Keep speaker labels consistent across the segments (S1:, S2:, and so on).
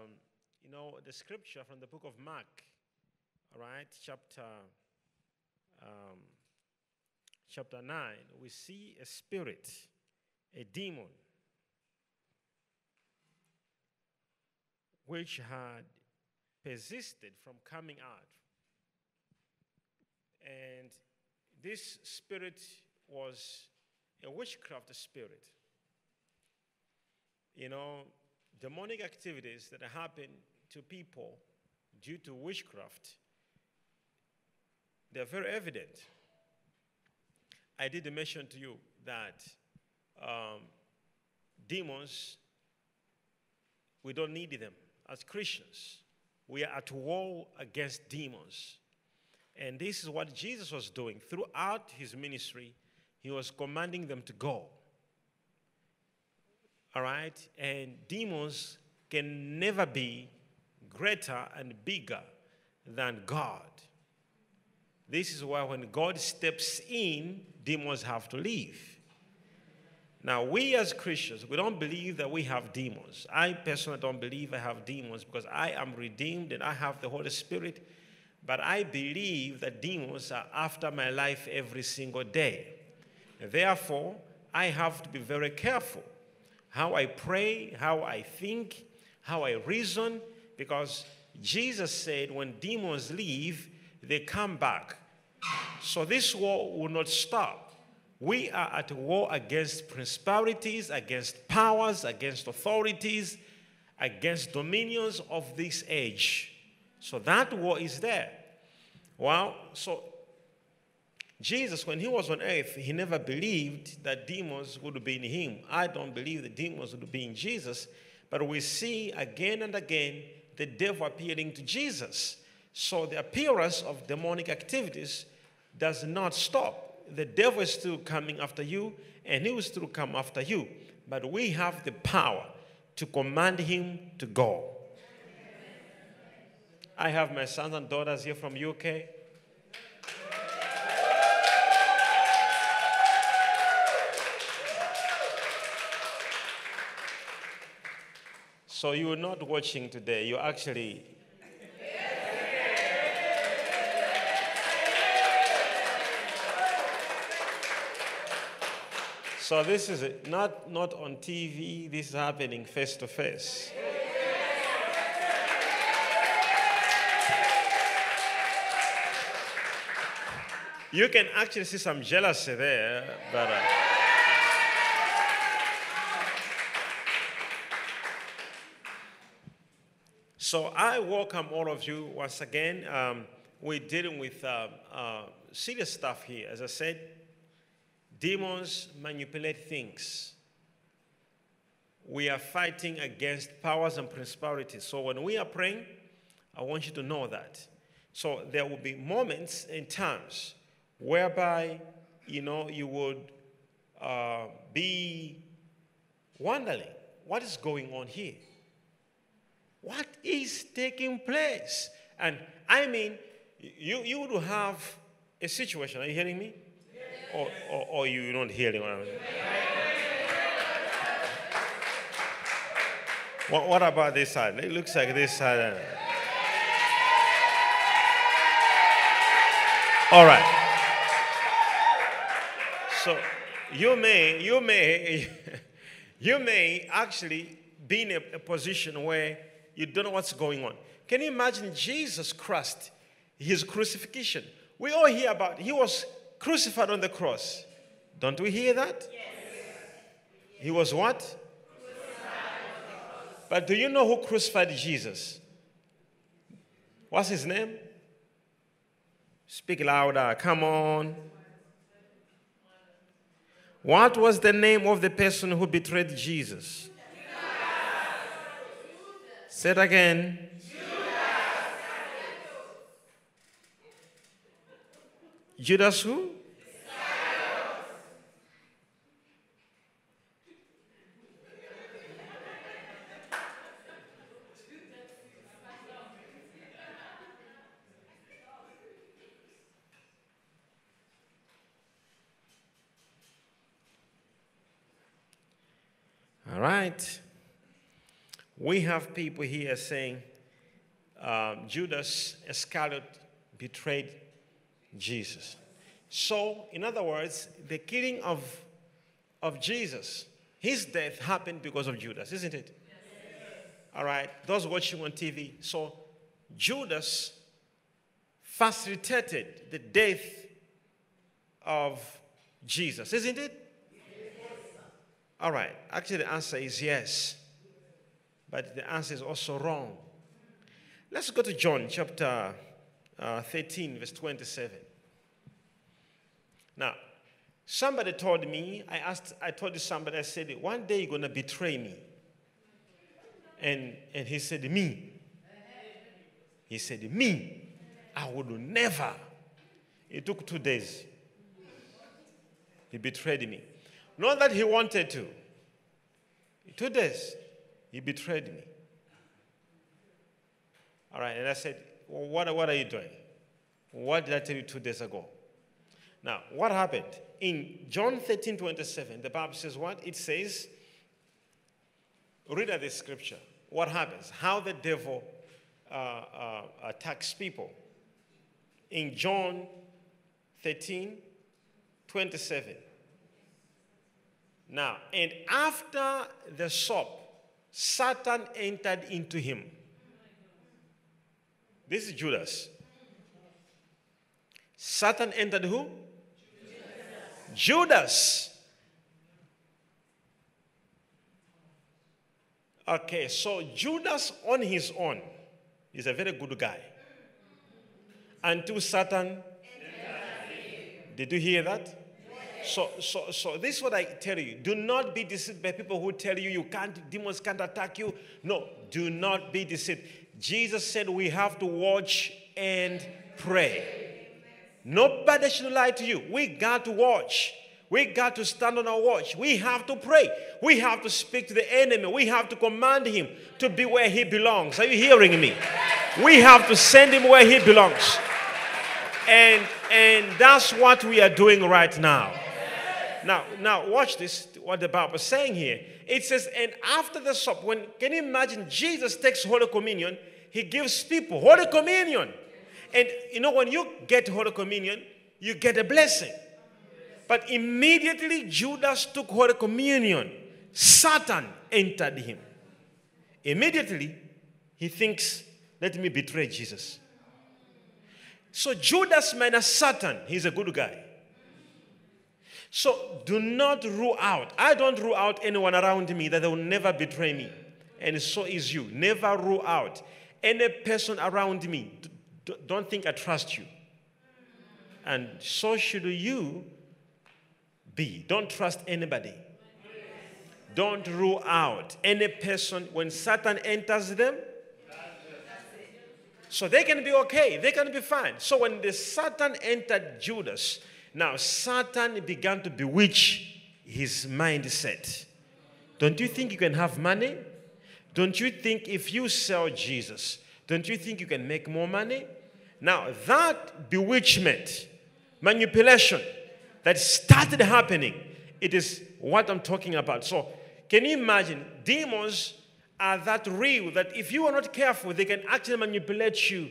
S1: um, you know, the scripture from the book of Mark, all right, chapter, um, chapter 9, we see a spirit, a demon, which had persisted from coming out. And this spirit was a witchcraft spirit. You know, demonic activities that happen to people due to witchcraft, they're very evident. I did mention to you that um, demons, we don't need them as Christians. We are at war against demons. And this is what Jesus was doing. Throughout his ministry, he was commanding them to go. All right? And demons can never be greater and bigger than God. This is why when God steps in, demons have to leave. Now, we as Christians, we don't believe that we have demons. I personally don't believe I have demons because I am redeemed and I have the Holy Spirit. But I believe that demons are after my life every single day. Therefore, I have to be very careful how I pray, how I think, how I reason, because Jesus said when demons leave, they come back. So this war will not stop. We are at war against principalities, against powers, against authorities, against dominions of this age. So that war is there. Well, so Jesus, when he was on earth, he never believed that demons would be in him. I don't believe the demons would be in Jesus. But we see again and again the devil appearing to Jesus. So the appearance of demonic activities does not stop. The devil is still coming after you, and he will still come after you. But we have the power to command him to go. I have my sons and daughters here from UK. So you are not watching today, you're actually. So this is it. Not, not on TV, this is happening face to face. You can actually see some jealousy there, but. Uh, So I welcome all of you once again. Um, we're dealing with uh, uh, serious stuff here. As I said, demons manipulate things. We are fighting against powers and principalities. So when we are praying, I want you to know that. So there will be moments and times whereby, you know, you would uh, be wondering what is going on here. What is taking place? And I mean, you, you would have a situation. Are you hearing me? Yes. Or, or, or you not hearing what I'm saying? What, what about this side? It looks like this side. All right. So you may, you may, you may actually be in a, a position where you don't know what's going on. Can you imagine Jesus Christ, his crucifixion? We all hear about he was crucified on the cross. Don't we hear that? Yes. He was what? But do you know who crucified Jesus? What's his name? Speak louder. Come on. What was the name of the person who betrayed Jesus? Say it again. Judas who? All right. We have people here saying um, Judas Iscariot betrayed Jesus. So, in other words, the killing of, of Jesus, his death happened because of Judas, isn't it? Yes. All right, those watching on TV. So, Judas facilitated the death of Jesus, isn't it? Yes. All right, actually, the answer is yes. But the answer is also wrong. Let's go to John chapter uh, 13, verse 27. Now, somebody told me, I asked, I told somebody, I said, one day you're going to betray me. And, and he said, me. He said, me. I would never. It took two days. He betrayed me. Not that he wanted to. Two days, he betrayed me. All right, and I said, well, what, what are you doing? What did I tell you two days ago? Now, what happened? In John 13 27, the Bible says what? It says, read at this scripture. What happens? How the devil uh, uh, attacks people. In John 13 27. Now, and after the sop, Satan entered into him. This is Judas. Satan entered who? Judas. Judas. Okay, so Judas on his own is a very good guy. Until Satan. Did you hear that? So, so, so this is what I tell you. Do not be deceived by people who tell you you can't, demons can't attack you. No, do not be deceived. Jesus said we have to watch and pray. Nobody should lie to you. We got to watch. We got to stand on our watch. We have to pray. We have to speak to the enemy. We have to command him to be where he belongs. Are you hearing me? We have to send him where he belongs. And and that's what we are doing right now. Now, now watch this, what the Bible is saying here. It says, and after the supper, when can you imagine Jesus takes Holy Communion, he gives people Holy Communion. And you know, when you get Holy Communion, you get a blessing. But immediately Judas took Holy Communion, Satan entered him. Immediately, he thinks, let me betray Jesus. So Judas minus Satan, he's a good guy. So do not rule out. I don't rule out anyone around me that they will never betray me. And so is you. Never rule out any person around me. Don't think I trust you. And so should you be. Don't trust anybody. Don't rule out any person when Satan enters them. So they can be okay, they can be fine. So when the Satan entered Judas, now Satan began to bewitch his mindset. Don't you think you can have money? Don't you think if you sell Jesus, don't you think you can make more money? Now that bewitchment, manipulation, that started happening, it is what I'm talking about. So, can you imagine? Demons are that real that if you are not careful, they can actually manipulate you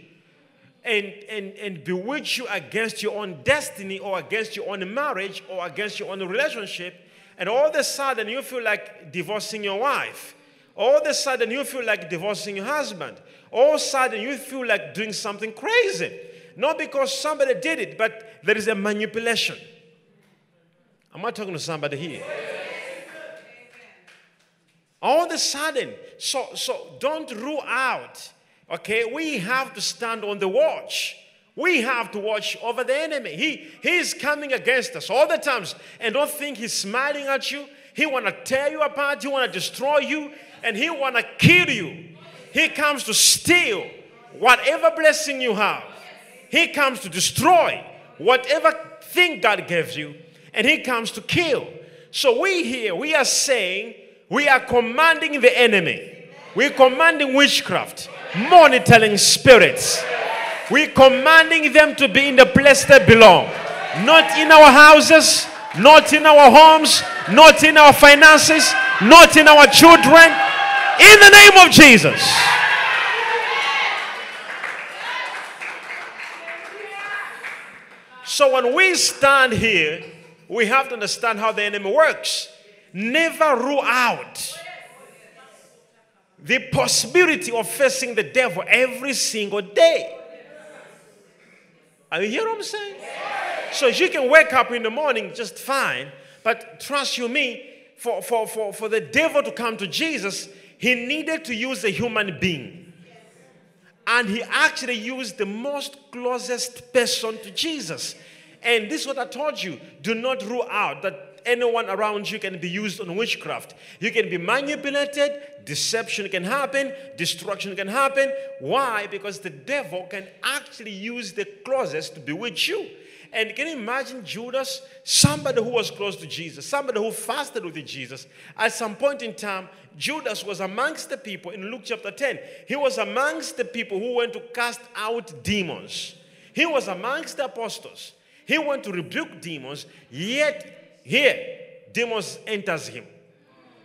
S1: and, and, and bewitch you against your own destiny or against your own marriage or against your own relationship. And all of a sudden, you feel like divorcing your wife. All of a sudden, you feel like divorcing your husband. All of a sudden, you feel like doing something crazy. Not because somebody did it, but there is a manipulation. Am I talking to somebody here? All of a sudden, so so don't rule out. Okay, we have to stand on the watch. We have to watch over the enemy. He he's coming against us all the times, and don't think he's smiling at you. He want to tear you apart. He want to destroy you, and he want to kill you. He comes to steal whatever blessing you have. He comes to destroy whatever thing God gives you and he comes to kill. So we here, we are saying, we are commanding the enemy. We're commanding witchcraft, monitoring spirits. We're commanding them to be in the place they belong. Not in our houses, not in our homes, not in our finances, not in our children. In the name of Jesus. So when we stand here, we have to understand how the enemy works. Never rule out the possibility of facing the devil every single day. Are you hearing what I'm saying? So you can wake up in the morning just fine, but trust you me, for, for, for, for the devil to come to Jesus, he needed to use a human being. And he actually used the most closest person to Jesus. And this is what I told you. Do not rule out that anyone around you can be used on witchcraft. You can be manipulated, deception can happen, destruction can happen. Why? Because the devil can actually use the closest to bewitch you. And can you imagine Judas, somebody who was close to Jesus, somebody who fasted with Jesus? At some point in time, Judas was amongst the people in Luke chapter 10. He was amongst the people who went to cast out demons. He was amongst the apostles. He went to rebuke demons, yet here, demons enters him.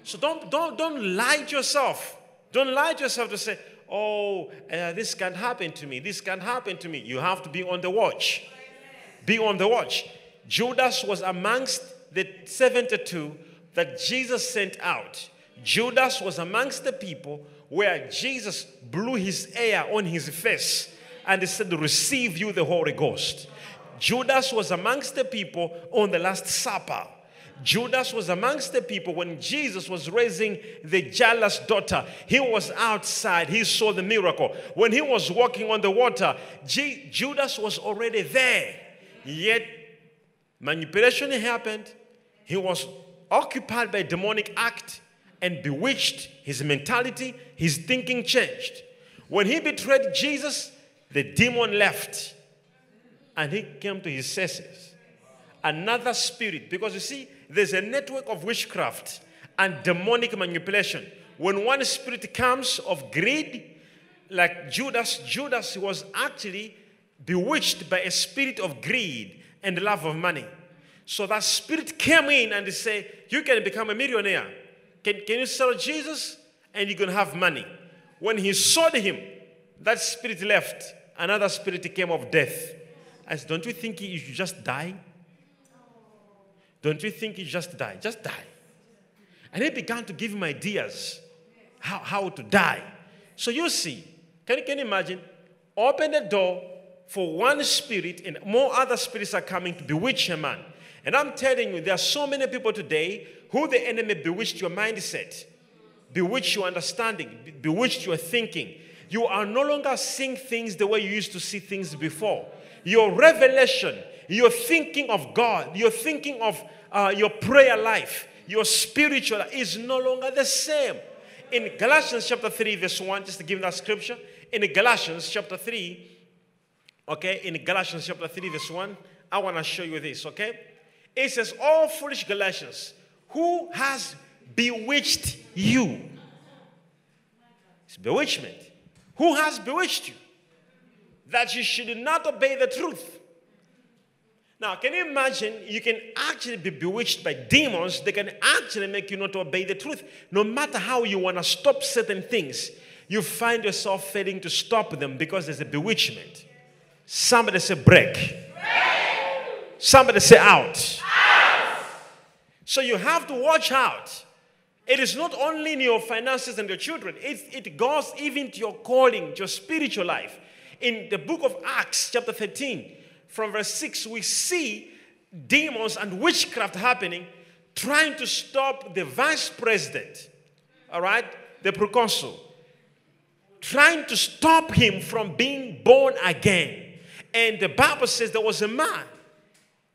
S1: So don't, don't, don't lie to yourself. Don't lie to yourself to say, oh, uh, this can happen to me. This can happen to me. You have to be on the watch. Be on the watch. Judas was amongst the 72 that Jesus sent out. Judas was amongst the people where Jesus blew his air on his face and he said, Receive you the Holy Ghost. Judas was amongst the people on the Last Supper. Judas was amongst the people when Jesus was raising the Jairus' daughter. He was outside. He saw the miracle. When he was walking on the water, G- Judas was already there. Yet, manipulation happened. He was occupied by demonic act and bewitched. His mentality, his thinking changed. When he betrayed Jesus, the demon left and he came to his senses. Another spirit, because you see, there's a network of witchcraft and demonic manipulation. When one spirit comes of greed, like Judas, Judas was actually bewitched by a spirit of greed and love of money. So that spirit came in and say, You can become a millionaire. Can, can you sell Jesus? And going to have money. When he sold him, that spirit left. Another spirit came of death. I said, Don't you think you should just die? Don't you think you just die? Just die. And he began to give him ideas how, how to die. So you see, can you, can you imagine? Open the door for one spirit, and more other spirits are coming to bewitch a man. And I'm telling you, there are so many people today who the enemy bewitched your mindset, bewitched your understanding, bewitched your thinking. You are no longer seeing things the way you used to see things before. Your revelation, your thinking of God, your thinking of uh, your prayer life, your spiritual is no longer the same. In Galatians chapter 3, verse 1, just to give that scripture, in Galatians chapter 3, okay, in Galatians chapter 3, verse 1, I want to show you this, okay? It says, All foolish Galatians, who has bewitched you? It's bewitchment. Who has bewitched you? That you should not obey the truth. Now, can you imagine? You can actually be bewitched by demons. They can actually make you not obey the truth. No matter how you want to stop certain things, you find yourself failing to stop them because there's a bewitchment. Somebody say break. break. Somebody say out. So you have to watch out. It is not only in your finances and your children, it, it goes even to your calling, to your spiritual life. In the book of Acts, chapter 13, from verse 6, we see demons and witchcraft happening, trying to stop the vice president, all right, the proconsul, trying to stop him from being born again. And the Bible says there was a man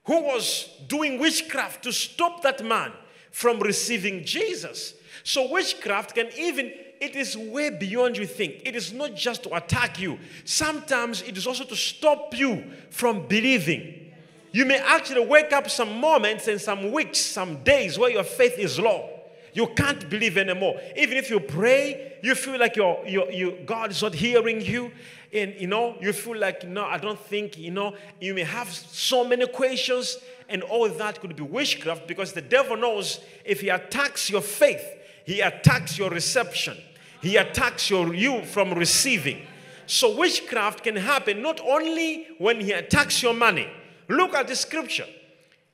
S1: who was doing witchcraft to stop that man from receiving Jesus. So, witchcraft can even it is way beyond you think. It is not just to attack you, sometimes it is also to stop you from believing. You may actually wake up some moments and some weeks, some days where your faith is low. You can't believe anymore. Even if you pray, you feel like your, your, your God is not hearing you. And you know, you feel like, no, I don't think, you know, you may have so many questions, and all that could be witchcraft because the devil knows if he attacks your faith, he attacks your reception. He attacks your, you from receiving. So witchcraft can happen not only when he attacks your money. Look at the scripture.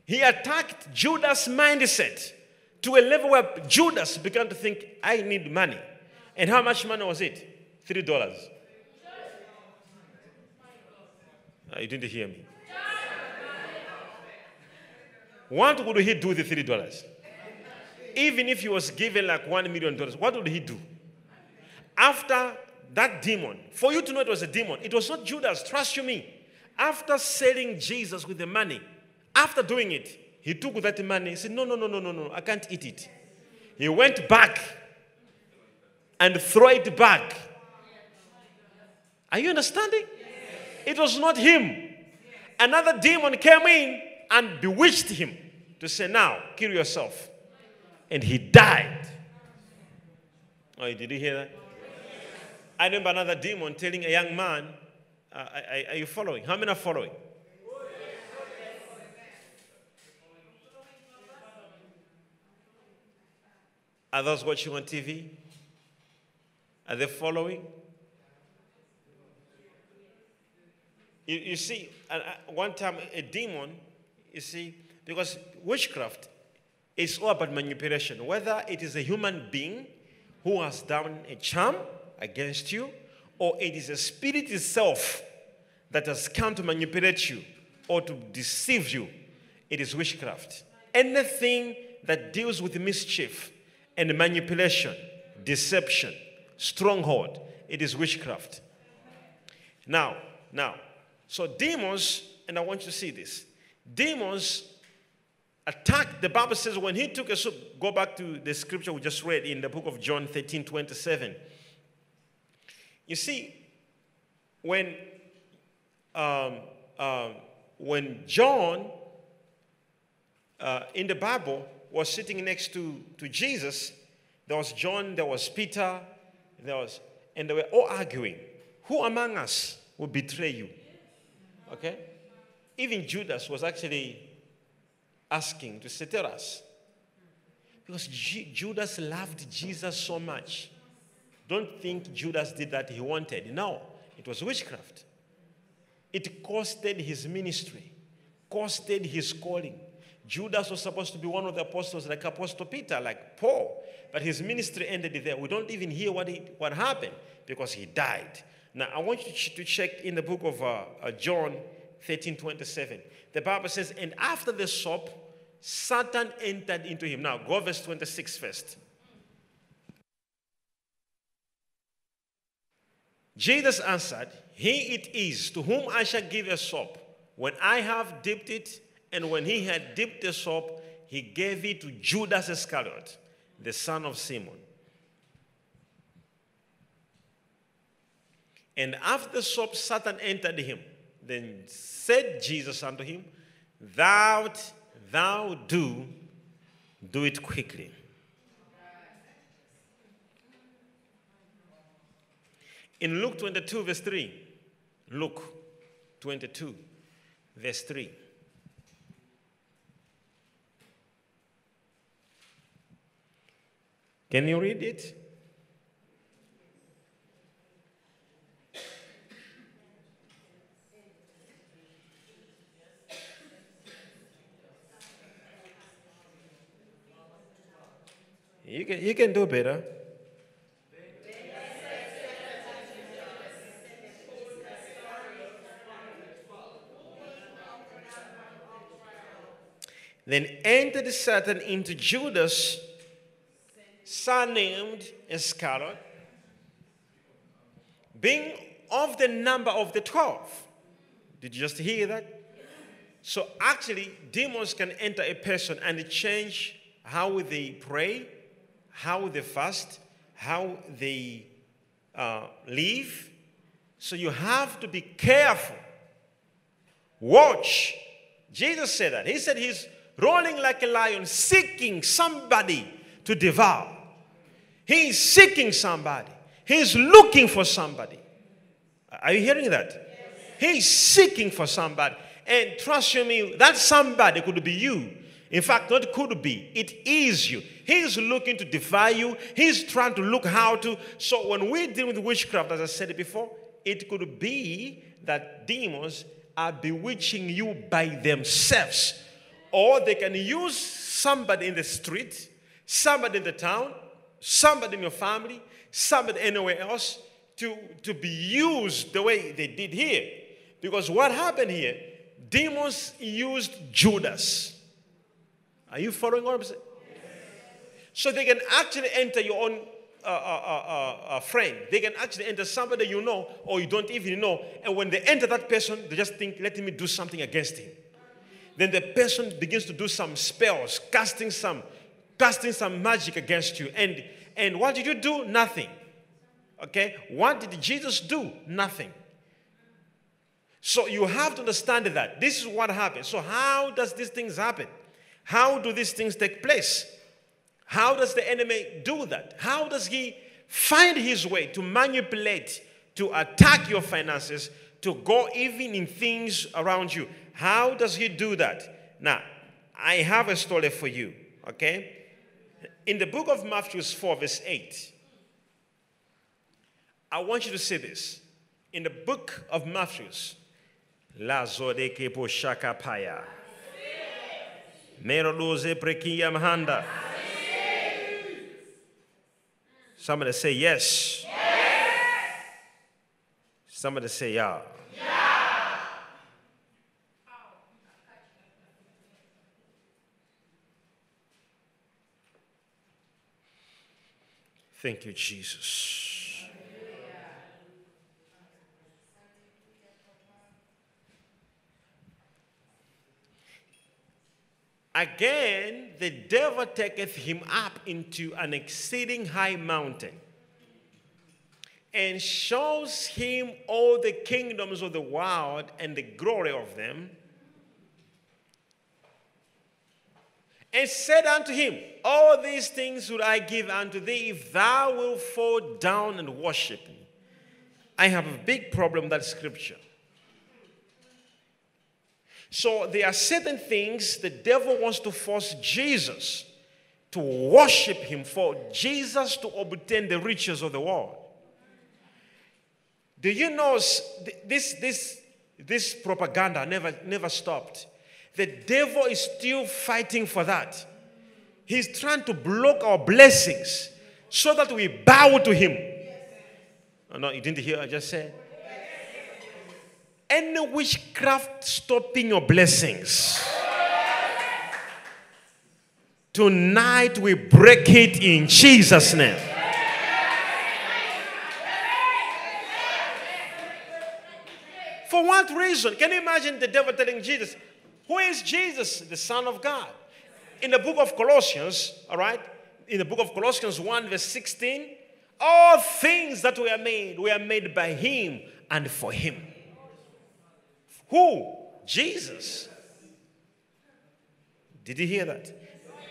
S1: He attacked Judas' mindset to a level where Judas began to think, I need money. And how much money was it? Three dollars. Uh, you didn't hear me. What would he do with the three dollars? Even if he was given like one million dollars, what would he do? After that demon, for you to know it was a demon, it was not Judas, trust you me. After selling Jesus with the money, after doing it, he took that money. He said, No, no, no, no, no, no, I can't eat it. He went back and threw it back. Are you understanding? It was not him. Another demon came in and bewitched him to say, Now, kill yourself. And he died. Oh, did you hear that? I remember another demon telling a young man, uh, are, you following? How many are following? Are those watching on TV? Are they following? You, you see, uh, one time a demon, you see, because witchcraft is all about manipulation. Whether it is a human being who has done a charm against you, or it is a spirit itself that has come to manipulate you or to deceive you, it is witchcraft. Anything that deals with mischief and manipulation, deception, stronghold, it is witchcraft. Now, now, so demons, and I want you to see this demons attack. The Bible says when he took a soup, go back to the scripture we just read in the book of John 13 27. You see, when, um, um, when John uh, in the Bible was sitting next to, to Jesus, there was John, there was Peter, there was, and they were all arguing. Who among us will betray you? Okay? Even Judas was actually asking to settle us. Because G- Judas loved Jesus so much. Don't think Judas did that he wanted. No, it was witchcraft. It costed his ministry, costed his calling. Judas was supposed to be one of the apostles, like Apostle Peter, like Paul, but his ministry ended there. We don't even hear what, he, what happened because he died. Now, I want you to check in the book of uh, uh, John 13 27. The Bible says, And after the sop, Satan entered into him. Now, go verse 26 first. Jesus answered, He it is to whom I shall give a sop when I have dipped it. And when he had dipped the sop, he gave it to Judas Iscariot, the son of Simon. And after the sop, Satan entered him. Then said Jesus unto him, Thou, thou do, do it quickly. In Luke 22, verse 3, Luke 22, verse 3. Can you read it? You can, you can do better. Then entered Satan into Judas, surnamed Iscariot, being of the number of the twelve. Did you just hear that? So actually, demons can enter a person and change how they pray, how they fast, how they uh, live. So you have to be careful. Watch. Jesus said that. He said he's rolling like a lion, seeking somebody to devour. He is seeking somebody. He is looking for somebody. Are you hearing that? Yes. He is seeking for somebody. And trust you me, that somebody could be you. In fact, not could be, it is you. He's looking to defy you. He's trying to look how to. So when we deal with witchcraft, as I said before, it could be that demons are bewitching you by themselves. Or they can use somebody in the street, somebody in the town, somebody in your family, somebody anywhere else to, to be used the way they did here. Because what happened here, demons used Judas. Are you following what I'm saying? So they can actually enter your own uh, uh, uh, uh, friend. They can actually enter somebody you know or you don't even know. And when they enter that person, they just think, let me do something against him. Then the person begins to do some spells, casting some, casting some magic against you. And, and what did you do? Nothing. Okay? What did Jesus do? Nothing. So you have to understand that. This is what happens. So, how does these things happen? How do these things take place? How does the enemy do that? How does he find his way to manipulate, to attack your finances, to go even in things around you? How does he do that? Now, I have a story for you, okay? In the book of Matthew 4, verse 8, I want you to see this. In the book of Matthew, Paya. Merodoze Prekia Mahanda. Somebody say yes. yes. Somebody say yeah. yeah. Thank you, Jesus. Again, the devil taketh him up into an exceeding high mountain and shows him all the kingdoms of the world and the glory of them. And said unto him, All these things would I give unto thee if thou wilt fall down and worship me. I have a big problem that scripture. So there are certain things the devil wants to force Jesus to worship him for, Jesus to obtain the riches of the world. Do you know this, this, this propaganda never, never stopped? The devil is still fighting for that. He's trying to block our blessings so that we bow to him. Oh, no, you didn't hear I just said? Any witchcraft stopping your blessings. Tonight we break it in Jesus' name. For what reason? Can you imagine the devil telling Jesus, Who is Jesus? The Son of God. In the book of Colossians, all right, in the book of Colossians 1, verse 16, all things that were made were made by Him and for Him. Who? Jesus. Did you hear that?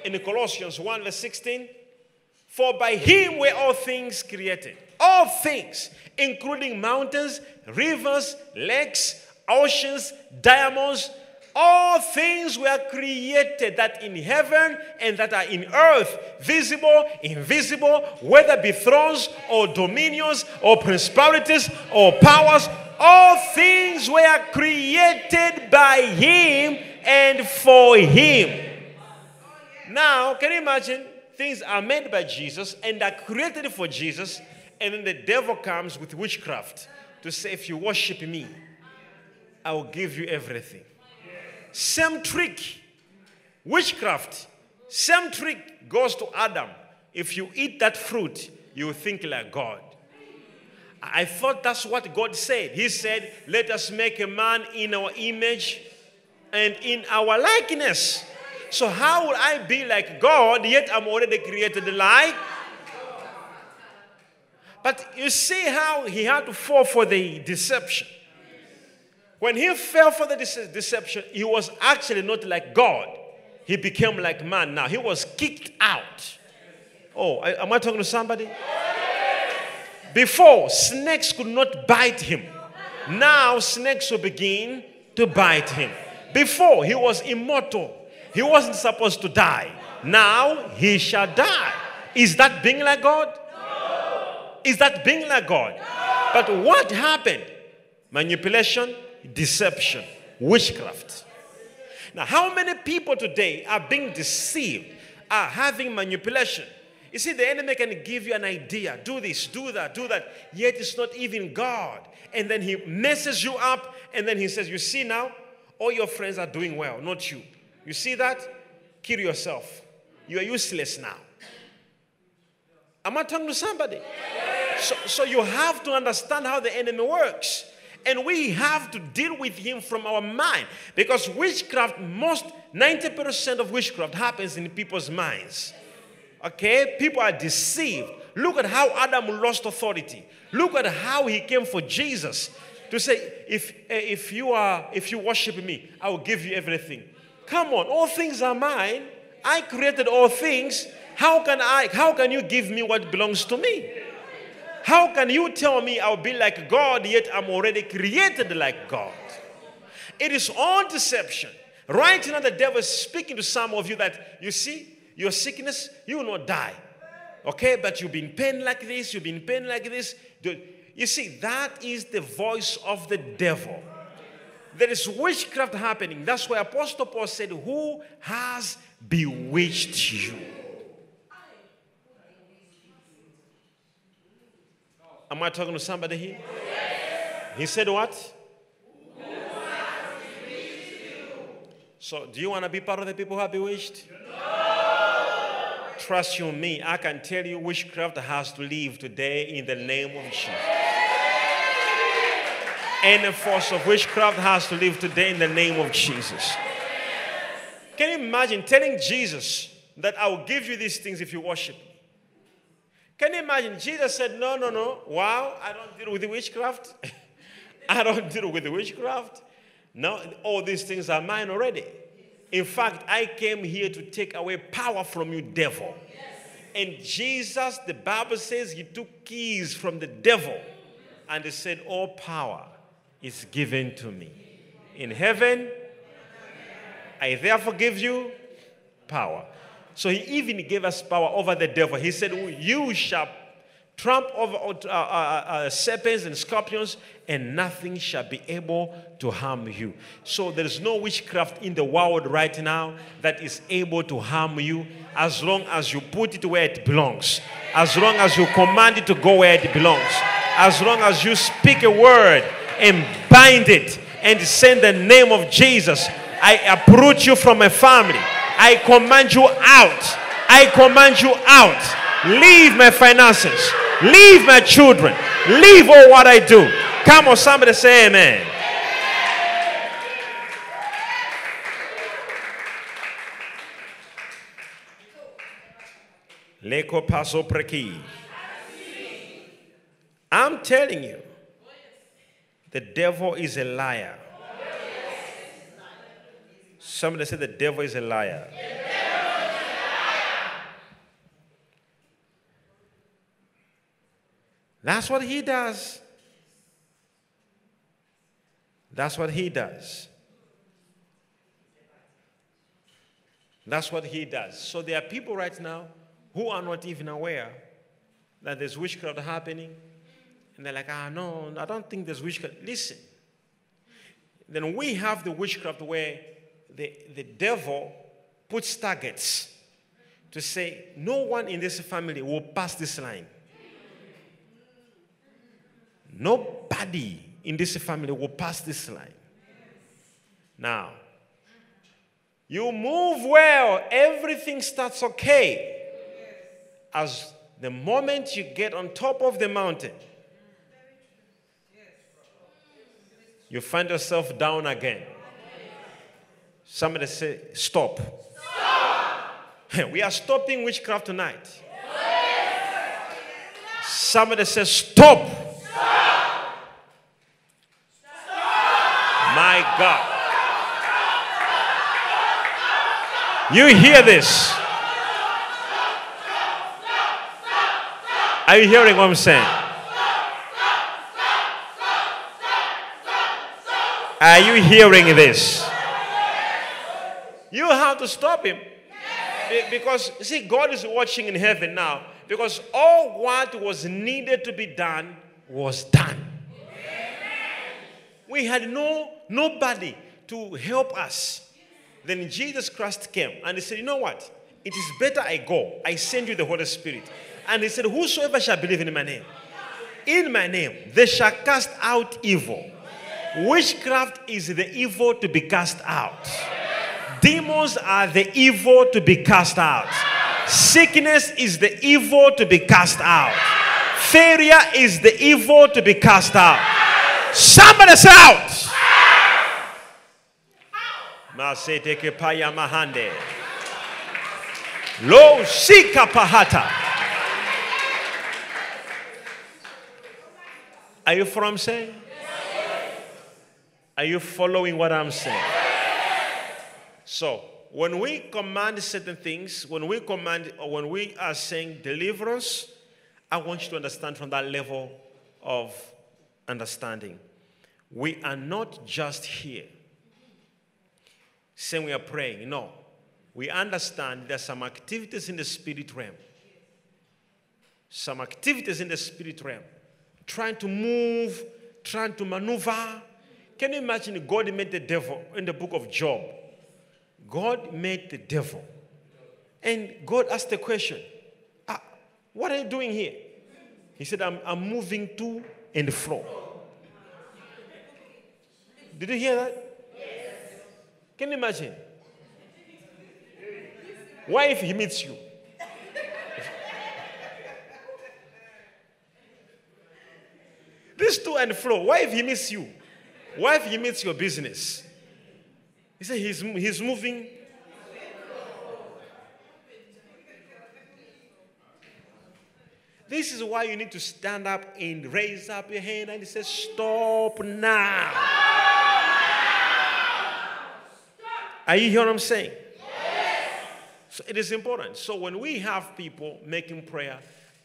S1: In the Colossians 1, verse 16, for by him were all things created. All things, including mountains, rivers, lakes, oceans, diamonds, all things were created that in heaven and that are in earth, visible, invisible, whether be thrones or dominions or principalities or powers, all things were created by him and for him. Now, can you imagine? Things are made by Jesus and are created for Jesus, and then the devil comes with witchcraft to say, If you worship me, I will give you everything. Same trick, witchcraft, same trick goes to Adam. If you eat that fruit, you will think like God. I thought that's what God said. He said, Let us make a man in our image and in our likeness. So, how will I be like God, yet I'm already created like? But you see how he had to fall for the deception. When he fell for the deception, he was actually not like God. He became like man now. He was kicked out. Oh, am I talking to somebody? Before, snakes could not bite him. Now, snakes will begin to bite him. Before, he was immortal. He wasn't supposed to die. Now he shall die. Is that being like God? No. Is that being like God? No. But what happened? Manipulation, deception, witchcraft. Now, how many people today are being deceived, are having manipulation? You see, the enemy can give you an idea do this, do that, do that, yet it's not even God. And then he messes you up, and then he says, You see now, all your friends are doing well, not you. You see that? Kill yourself. You are useless now. Am I talking to somebody? So, so you have to understand how the enemy works. And we have to deal with him from our mind. Because witchcraft, most 90% of witchcraft happens in people's minds. Okay? People are deceived. Look at how Adam lost authority. Look at how he came for Jesus to say, if, eh, if, you are, if you worship me, I will give you everything. Come on, all things are mine. I created all things. How can I, how can you give me what belongs to me? How can you tell me I'll be like God, yet I'm already created like God? It is all deception. Right now, the devil is speaking to some of you that you see, your sickness, you will not die. Okay, but you've been pain like this, you've been pain like this. You see, that is the voice of the devil. There is witchcraft happening. That's why Apostle Paul said, Who has bewitched you? Am I talking to somebody here? Yes. He said, What? So, do you want to be part of the people who are bewitched? No. Trust you me, I can tell you witchcraft has to leave today in the name of Jesus. Any force of witchcraft has to leave today in the name of Jesus. Can you imagine telling Jesus that I will give you these things if you worship me? Can you imagine? Jesus said, No, no, no. Wow, I don't deal with the witchcraft. I don't deal with the witchcraft. No, all these things are mine already. In fact, I came here to take away power from you, devil. And Jesus, the Bible says, he took keys from the devil and he said, All power is given to me. In heaven, I therefore give you power. So he even gave us power over the devil. He said, You shall tramp over uh, uh, uh, serpents and scorpions, and nothing shall be able to harm you. So there is no witchcraft in the world right now that is able to harm you as long as you put it where it belongs, as long as you command it to go where it belongs, as long as you speak a word and bind it and send the name of Jesus. I uproot you from a family. I command you out. I command you out. Leave my finances. Leave my children. Leave all what I do. Come on, somebody say amen. I'm telling you, the devil is a liar. Somebody said the devil is a liar. That's what he does. That's what he does. That's what he does. So there are people right now who are not even aware that there's witchcraft happening. And they're like, ah, no, I don't think there's witchcraft. Listen. Then we have the witchcraft where the, the devil puts targets to say, no one in this family will pass this line. Nobody in this family will pass this line. Now, you move well, everything starts okay. As the moment you get on top of the mountain, you find yourself down again. Somebody say, stop. Stop. we are stopping witchcraft tonight. Somebody says, stop. My God. You hear this? Are you hearing what I'm saying? Are you hearing this? You have to stop him. Because, see, God is watching in heaven now. Because all what was needed to be done was done. We had no nobody to help us. Then Jesus Christ came and he said, You know what? It is better I go. I send you the Holy Spirit. And he said, Whosoever shall believe in my name, in my name, they shall cast out evil. Witchcraft is the evil to be cast out. Demons are the evil to be cast out. Sickness is the evil to be cast out. Failure is the evil to be cast out. Somebody say out. Mahande. Lo shika pahata. Are you from saying? Are you following what I'm saying? So, when we command certain things, when we command when we are saying deliverance, I want you to understand from that level of understanding. We are not just here saying we are praying. No. We understand there's some activities in the spirit realm. Some activities in the spirit realm. Trying to move, trying to maneuver. Can you imagine God made the devil in the book of Job? God made the devil. And God asked the question, ah, What are you doing here? He said, I'm, I'm moving to and fro. Did you hear that? Can you imagine? Why if he meets you? this to and fro. Why if he meets you? Why if he meets your business? He said he's, he's moving. This is why you need to stand up and raise up your hand and he says, Stop now. Are you hearing what I'm saying? Yes. So it is important. So when we have people making prayer,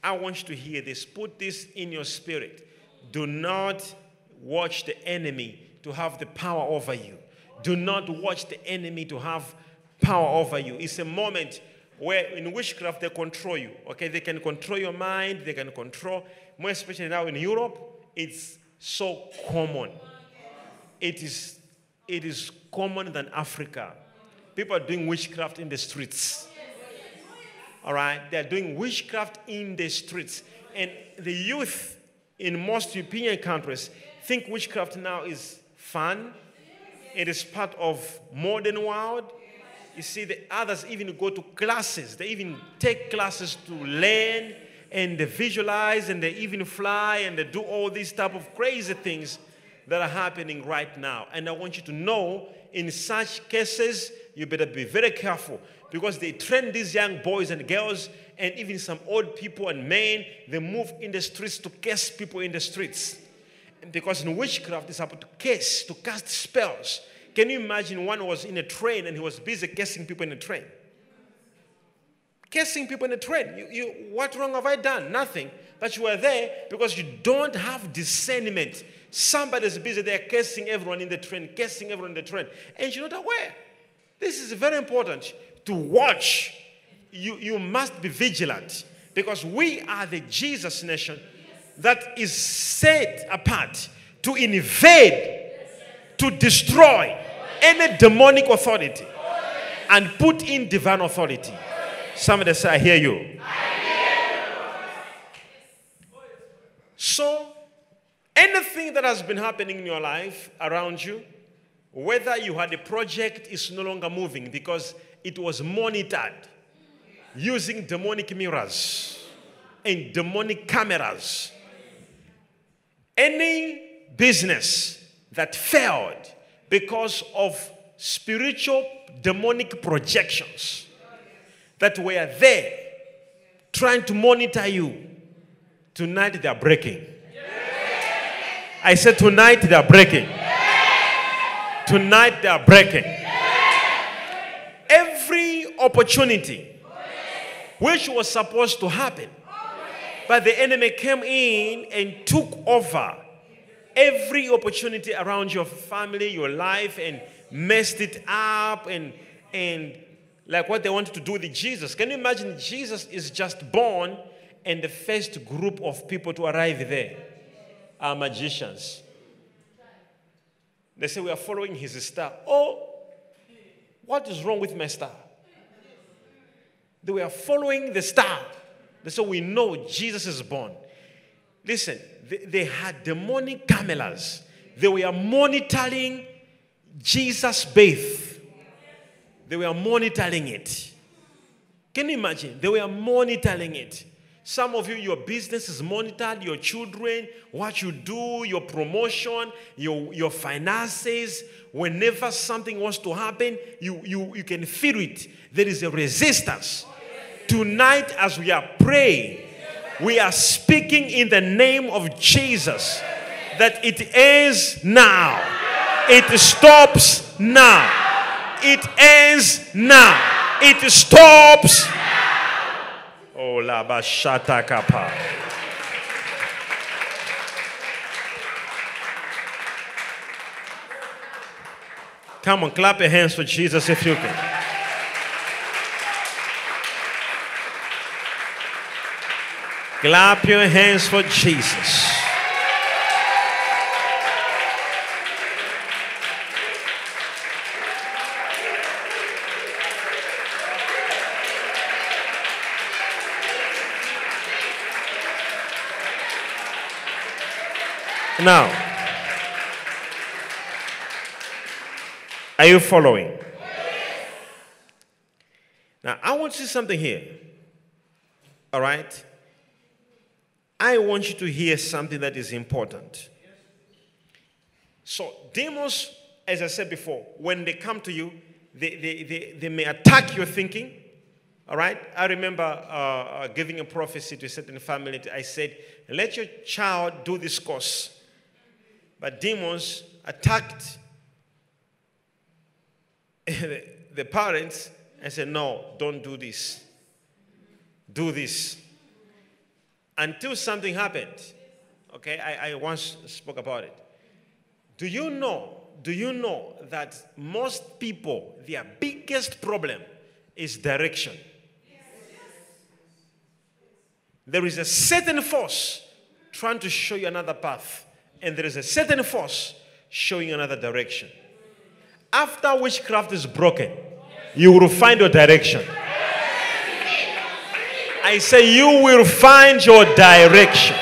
S1: I want you to hear this. Put this in your spirit. Do not watch the enemy to have the power over you. Do not watch the enemy to have power over you. It's a moment where in witchcraft they control you. Okay, they can control your mind, they can control, more especially now in Europe, it's so common. It is it is common than Africa. People are doing witchcraft in the streets. All right, they're doing witchcraft in the streets, and the youth in most European countries think witchcraft now is fun. It is part of modern world. You see, the others even go to classes. They even take classes to learn and they visualize and they even fly and they do all these type of crazy things that are happening right now. And I want you to know, in such cases, you better be very careful because they train these young boys and girls and even some old people and men. They move in the streets to curse people in the streets. Because in witchcraft, it's about to curse, to cast spells. Can you imagine one was in a train and he was busy cursing people in the train? Cursing people in the train. You, you, what wrong have I done? Nothing. But you are there because you don't have discernment. Somebody's busy there cursing everyone in the train, cursing everyone in the train, and you're not aware. This is very important to watch. You, you must be vigilant because we are the Jesus nation that is set apart to invade, to destroy any demonic authority and put in divine authority. Somebody say, I hear you. So, anything that has been happening in your life around you, whether you had a project is no longer moving because it was monitored using demonic mirrors and demonic cameras. Any business that failed because of spiritual demonic projections that were there trying to monitor you, tonight they are breaking. I said, tonight they are breaking. Tonight they are breaking. Every opportunity which was supposed to happen, but the enemy came in and took over every opportunity around your family, your life, and messed it up and and like what they wanted to do with Jesus. Can you imagine Jesus is just born and the first group of people to arrive there are magicians? They say, We are following his star. Oh, what is wrong with my star? They were following the star. So we know Jesus is born. Listen, they, had demonic cameras. They were monitoring Jesus' birth. They were monitoring it. Can you imagine? They were monitoring it. Some of you, your business is monitored, your children, what you do, your promotion, your, your finances. Whenever something wants to happen, you, you, you can feel it. There is a resistance. Tonight, as we are praying, we are speaking in the name of Jesus that it is now. It stops now. It ends now. It stops. Oh, la bashata kapa. Come on, clap your hands for Jesus if you can. Clap your hands for Jesus. Now, are you following? Now, I want to see something here. All right? I want you to hear something that is important. So, demons, as I said before, when they come to you, they, they, they, they may attack your thinking. All right? I remember uh, uh, giving a prophecy to a certain family. I said, let your child do this course. But demons attacked the parents and said, no, don't do this. Do this until something happened. Okay, I, I once spoke about it. Do you know? Do you know that most people, their biggest problem is direction? There is a certain force trying to show you another path, and there is a certain force showing another direction. After witchcraft is broken, you will find your direction. I say, You will find your direction.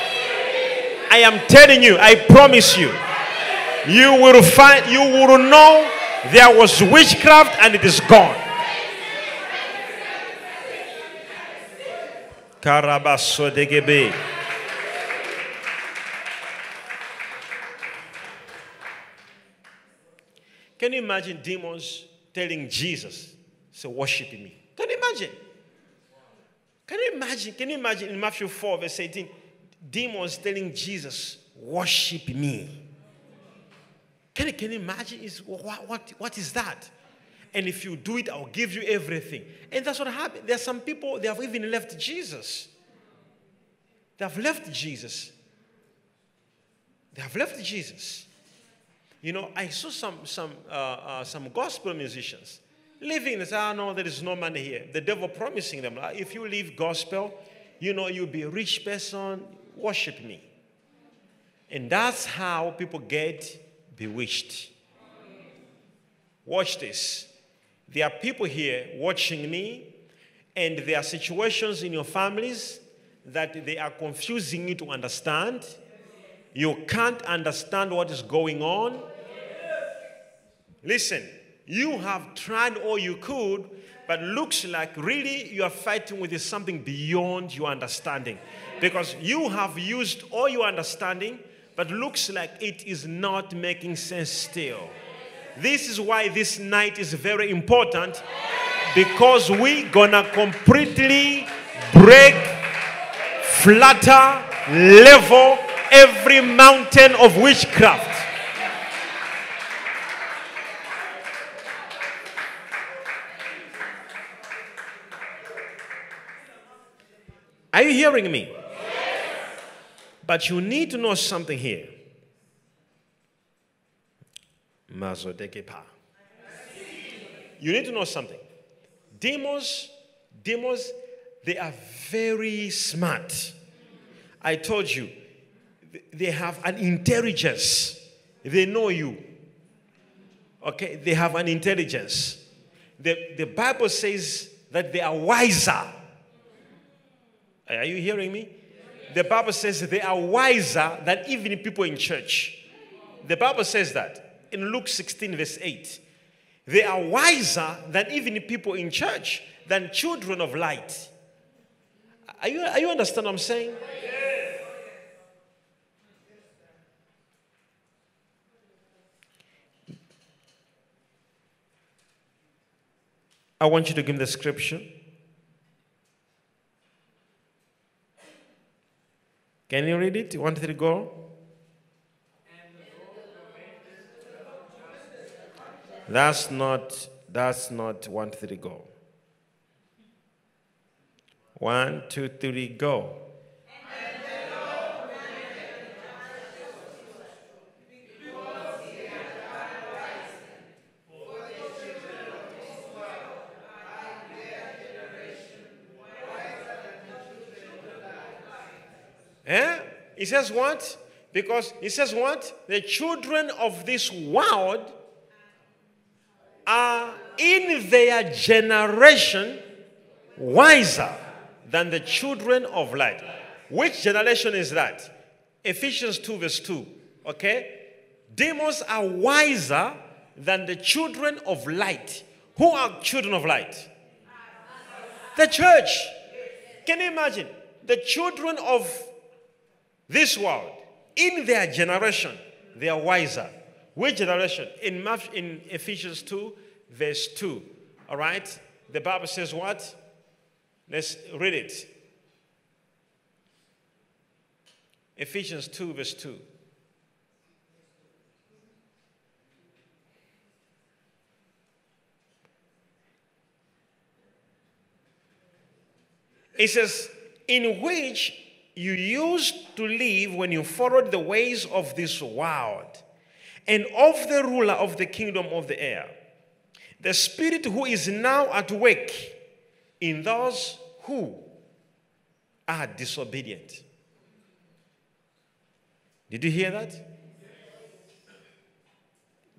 S1: I am telling you, I promise you, you will find, you will know there was witchcraft and it is gone. Karabaso degebe. Can you imagine demons telling Jesus, "So worship me"? Can you imagine? Can you imagine? Can you imagine in Matthew 4, verse 18, demons telling Jesus, Worship me? Can you, can you imagine? Is, what, what, what is that? And if you do it, I'll give you everything. And that's what happened. There are some people, they have even left Jesus. They have left Jesus. They have left Jesus. You know, I saw some, some, uh, uh, some gospel musicians Living, they say, oh, no, there is no money here. The devil promising them, ah, if you live gospel, you know, you'll be a rich person, worship me. And that's how people get bewitched. Watch this. There are people here watching me, and there are situations in your families that they are confusing you to understand. You can't understand what is going on. Listen, you have tried all you could, but looks like really you are fighting with something beyond your understanding. Because you have used all your understanding, but looks like it is not making sense still. This is why this night is very important because we gonna completely break, flatter, level every mountain of witchcraft. Are you hearing me? Yes. But you need to know something here. you need to know something. Demons, demons, they are very smart. I told you, they have an intelligence. They know you. Okay, they have an intelligence. The, the Bible says that they are wiser. Are you hearing me? The Bible says they are wiser than even people in church. The Bible says that in Luke 16, verse 8. They are wiser than even people in church, than children of light. Are you, are you understand what I'm saying? I want you to give the scripture. Can you read it? One, three, go. That's not that's not one, three, go. One, two, three, go. He says what? Because he says what? The children of this world are in their generation wiser than the children of light. Which generation is that? Ephesians 2, verse 2. Okay? Demons are wiser than the children of light. Who are children of light? The church. Can you imagine? The children of this world, in their generation, they are wiser. Which generation? In, in Ephesians 2, verse 2. All right? The Bible says what? Let's read it. Ephesians 2, verse 2. It says, in which you used to live when you followed the ways of this world and of the ruler of the kingdom of the air, the spirit who is now at work in those who are disobedient. Did you hear that?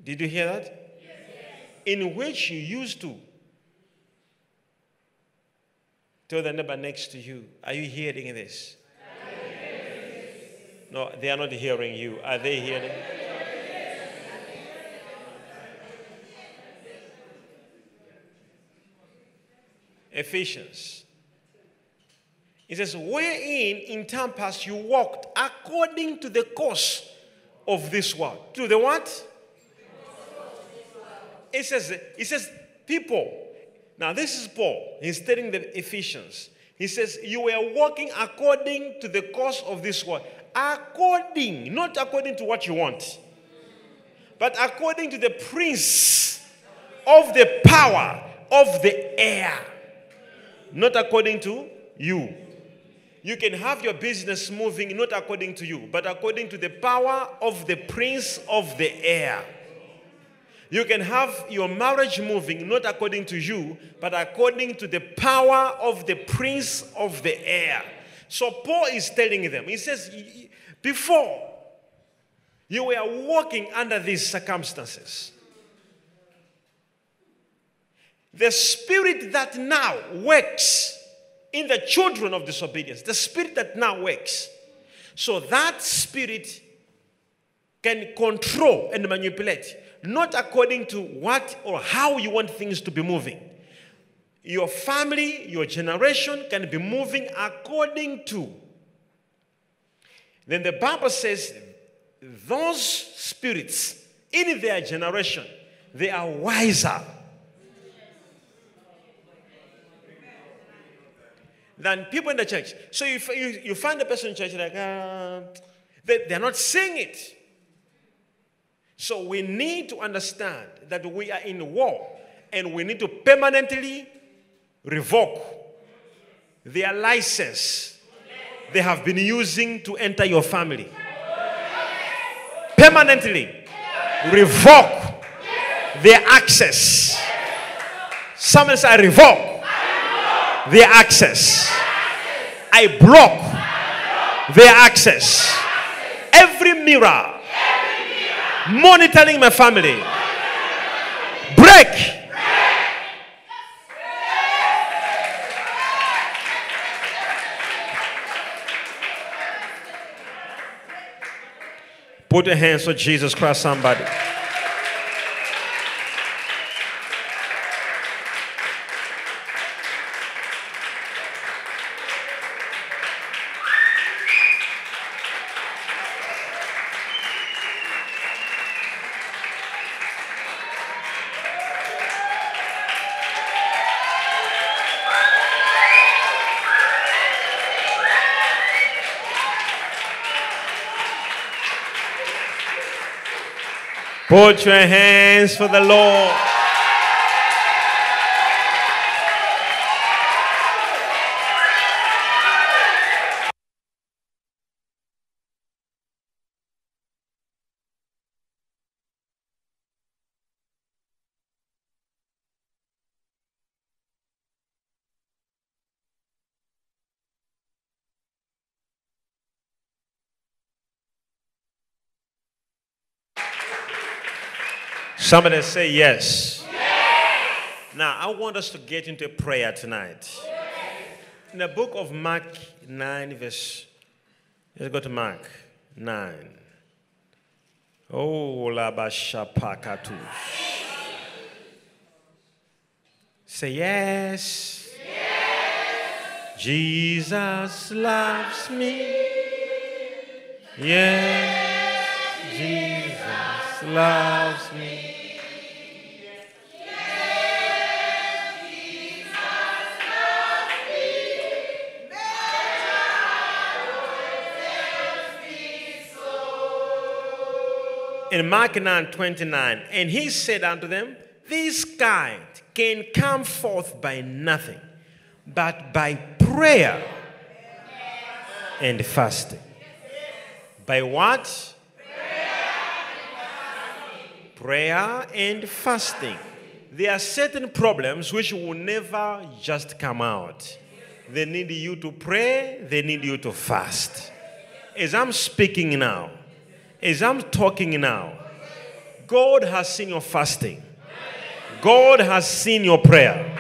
S1: Did you hear that? In which you used to. Tell the neighbor next to you, are you hearing this? No, they are not hearing you. Are they hearing? Ephesians. It says, wherein in time past you walked according to the course of this world. To the what? It says, it says, people. Now, this is Paul. He's telling the Ephesians. He says, You were walking according to the course of this world according, not according to what you want, but according to the prince of the power of the air, not according to you. You can have your business moving not according to you, but according to the power of the prince of the air. You can have your marriage moving not according to you, but according to the power of the prince of the air. So Paul is telling them, he says, before you were walking under these circumstances, the spirit that now works in the children of disobedience, the spirit that now works, so that spirit can control and manipulate, not according to what or how you want things to be moving your family, your generation can be moving according to. Then the Bible says those spirits in their generation, they are wiser than people in the church. So you, you, you find a person in church like, uh, they, they're not seeing it. So we need to understand that we are in war and we need to permanently revoke their license they have been using to enter your family. Permanently revoke their access Somebody say, revoke, their access. I block their access. Every mirror monitoring my family. Break. Put your hands for Jesus Christ, somebody. Put your hands for the Lord. Somebody say yes. yes. Now, I want us to get into prayer tonight. Yes. In the book of Mark 9, verse, let's go to Mark 9. Oh, labashapakatus. Say yes. yes. Jesus loves me. Yes, Jesus loves me. in Mark 9 29, and he said unto them, This kind can come forth by nothing, but by prayer and fasting. By what? Prayer and fasting. There are certain problems which will never just come out. They need you to pray, they need you to fast. As I'm speaking now, as I'm talking now, God has seen your fasting. God has seen your prayer.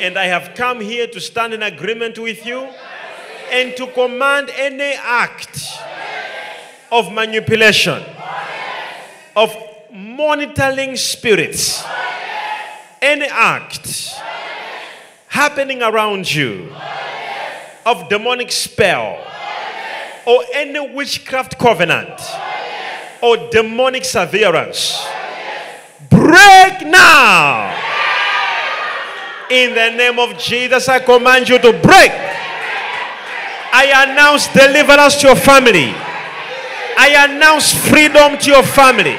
S1: And I have come here to stand in agreement with you and to command any act of manipulation, of monitoring spirits, any act happening around you of demonic spell or any witchcraft covenant or demonic surveillance. Break now. In the name of Jesus, I command you to break. I announce deliverance to your family. I announce freedom to your family.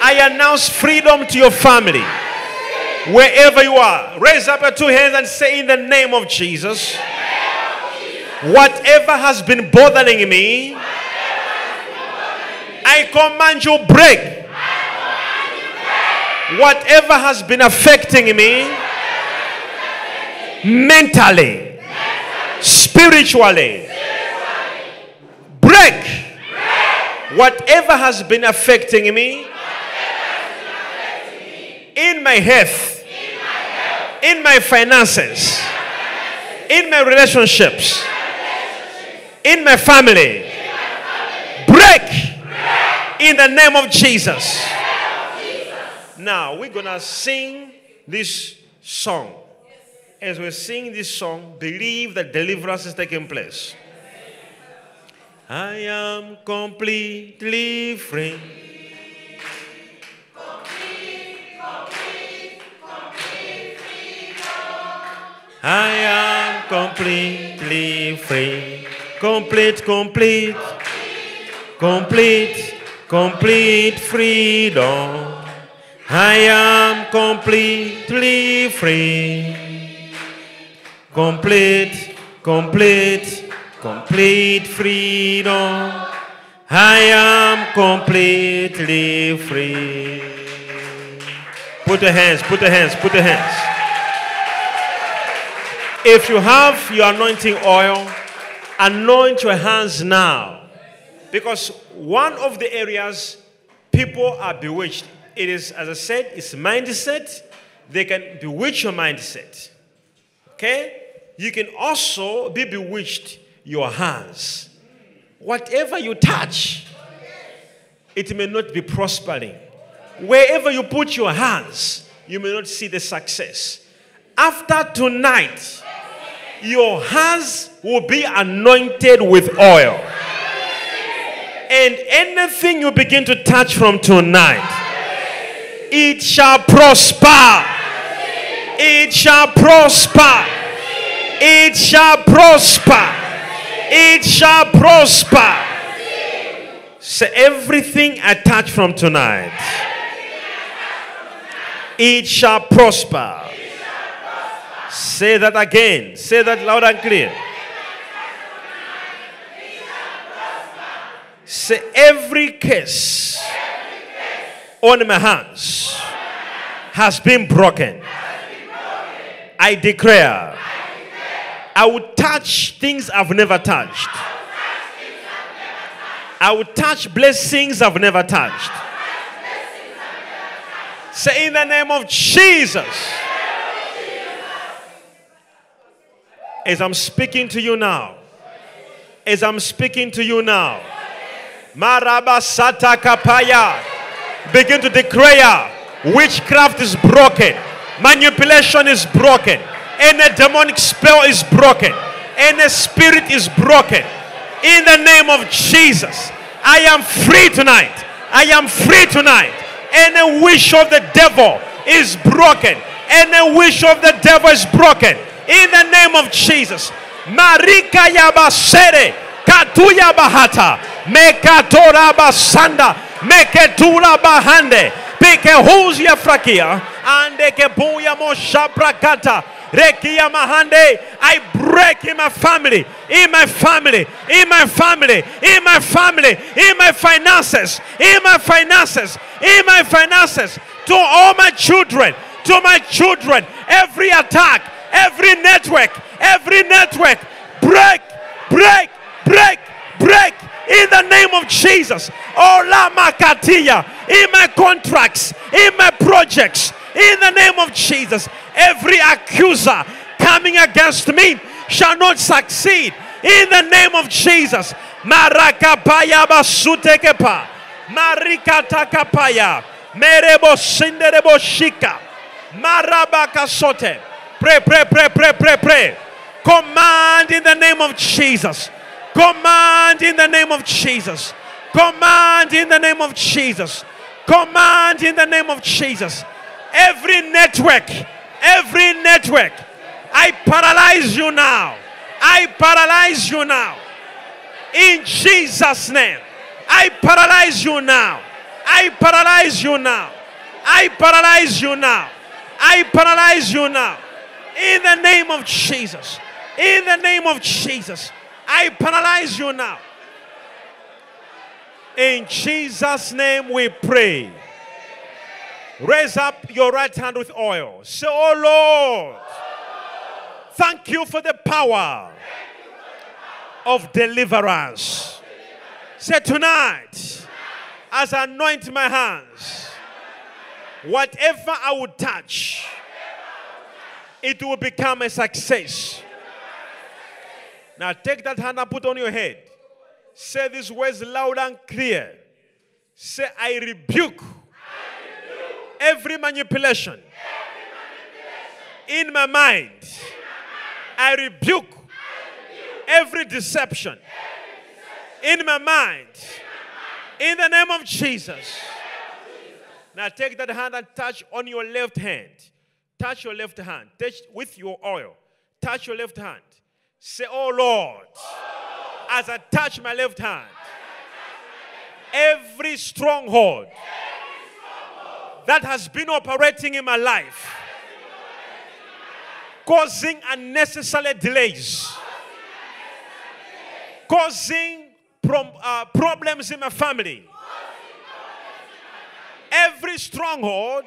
S1: I announce freedom to your family. Wherever you are, raise up your two hands and say, In the name of Jesus. Whatever has been bothering me, I command you break. Whatever has been affecting me, mentally, spiritually, break. Whatever has been affecting me, in my health, in my finances, in my relationships in my family. Break in the name of Jesus. Now we're gonna sing this song. As we sing this song, believe that deliverance is taking place. I am completely free. I am completely free. Complete, complete, complete, complete freedom. I am completely free. Complete, complete, complete freedom. I am completely free. Put the hands, put the hands, put the hands. If you have your anointing oil, anoint your hands now. Because one of the areas people are bewitched, it is, as I said, it's mindset. They can bewitch your mindset. Okay? You can also be bewitched your hands. Whatever you touch, it may not be prospering. Wherever you put your hands, you may not see the success. After tonight, your hands will be anointed with oil. And anything you begin to touch from tonight, it shall prosper. It shall prosper. It shall prosper. It shall prosper. So everything I touch from tonight, it shall prosper. Say that again. Say that loud and clear. Say every case on my hands has been broken. I declare I will touch things I've never touched. I will touch blessings I've never touched. Say in the name of Jesus. As I'm speaking to you now, as I'm speaking to you now, Maraba Sata Kapaya, begin to declare witchcraft is broken, manipulation is broken, any demonic spell is broken, any spirit is broken. In the name of Jesus, I am free tonight. I am free tonight. Any wish of the devil is broken. Any wish of the devil is broken in the name of Jesus. Marika Yabasere, Katuya Bahata, Mekatora Basanda, Meketura Bahande, Peke Huzia Frakia, and Kebuya Mosha Prakata. Rekia Mahande, I break in my family, in my family, in my family, in my family, in my finances, in my finances, in my finances, to all my children, to my children, every attack, every network, every network, break, break, break, break in the name of Jesus. Oh, La Makatia, in my contracts, in my projects, in the name of Jesus. Every accuser coming against me shall not succeed in the name of Jesus. Marakapaya basutekepa. Marikatakapaya. Merebo sinderebo shika. Marabakasote. Pray, pray, pray, pray, pray, pray. Command in the name of Jesus. Command in the name of Jesus. Command in the name of Jesus. Command in the name of Jesus. Every network, every network, I paralyze you now. I paralyze you now. In Jesus' name. I paralyze you now. I paralyze you now. I paralyze you now. I paralyze you now. In the name of Jesus. In the name of Jesus. I paralyze you now. In Jesus' name we pray. Raise up your right hand with oil. Say, Oh Lord, thank you for the power of deliverance. Say, Tonight, as I anoint my hands, whatever I would touch, it will become a success. Now take that hand and put on your head. Say these words loud and clear. Say, I rebuke, every manipulation, in my mind. I rebuke, every deception, in my mind. In the name of Jesus. Now take that hand and touch on your left hand. Touch your left hand. Touch with your oil. Touch your left hand. Say, Oh Lord, as I touch my left hand, every stronghold that has been operating in my life, causing unnecessary delays, causing prom- uh, problems in my family. Every stronghold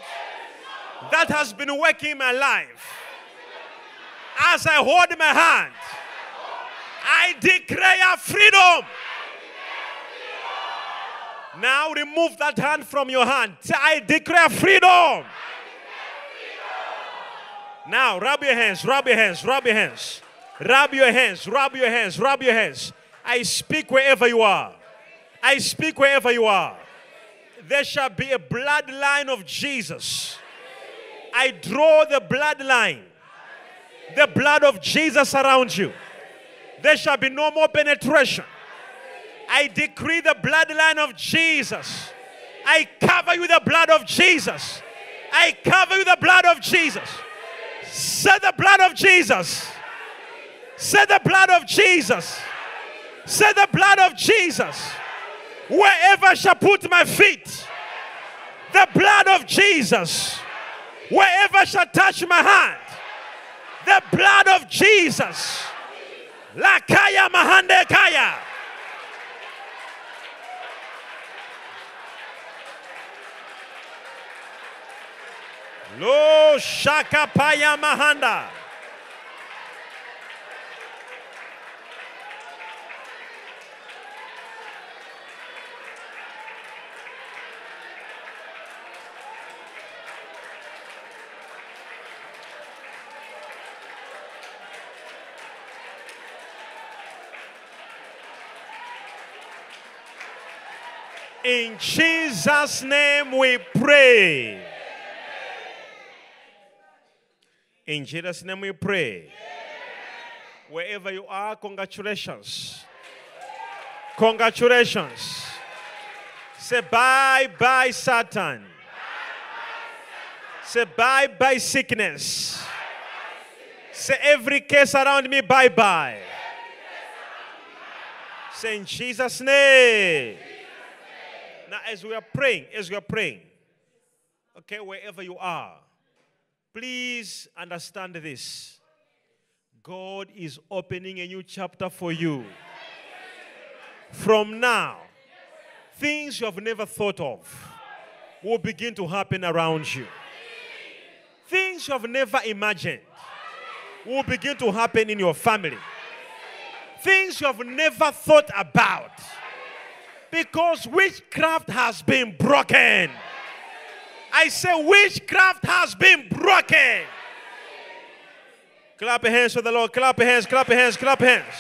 S1: that has been working my life, As I hold my hand, I declare freedom. Now remove that hand from your hand. I declare freedom. Now rub your hands, rub your hands, rub your hands. Rub your hands, rub your hands, rub your hands. I speak wherever you are. I speak wherever you are. There shall be a bloodline of Jesus. I draw the bloodline, the blood of Jesus around you. There shall be no more penetration. I decree the bloodline of Jesus. I cover you with the blood of Jesus. I cover you with the blood of Jesus. Say the blood of Jesus. Say the blood of Jesus. Say the blood of Jesus. Wherever I shall put my feet, the blood of Jesus. Wherever shall touch my hand, the blood of Jesus. Lakaya mahande kaya. Lo shakapaya mahanda. In Jesus' name we pray. In Jesus' name we pray. Wherever you are, congratulations. Congratulations. Say bye bye, Satan. Say bye bye, sickness. Say every case around me, bye bye. Say in Jesus' name. As we are praying, as we are praying, okay, wherever you are, please understand this. God is opening a new chapter for you. From now, things you have never thought of will begin to happen around you. Things you have never imagined will begin to happen in your family. Things you have never thought about because witchcraft has been broken. I say, witchcraft has been broken. Clap your hands for the Lord. Clap your hands, clap your hands, clap your hands.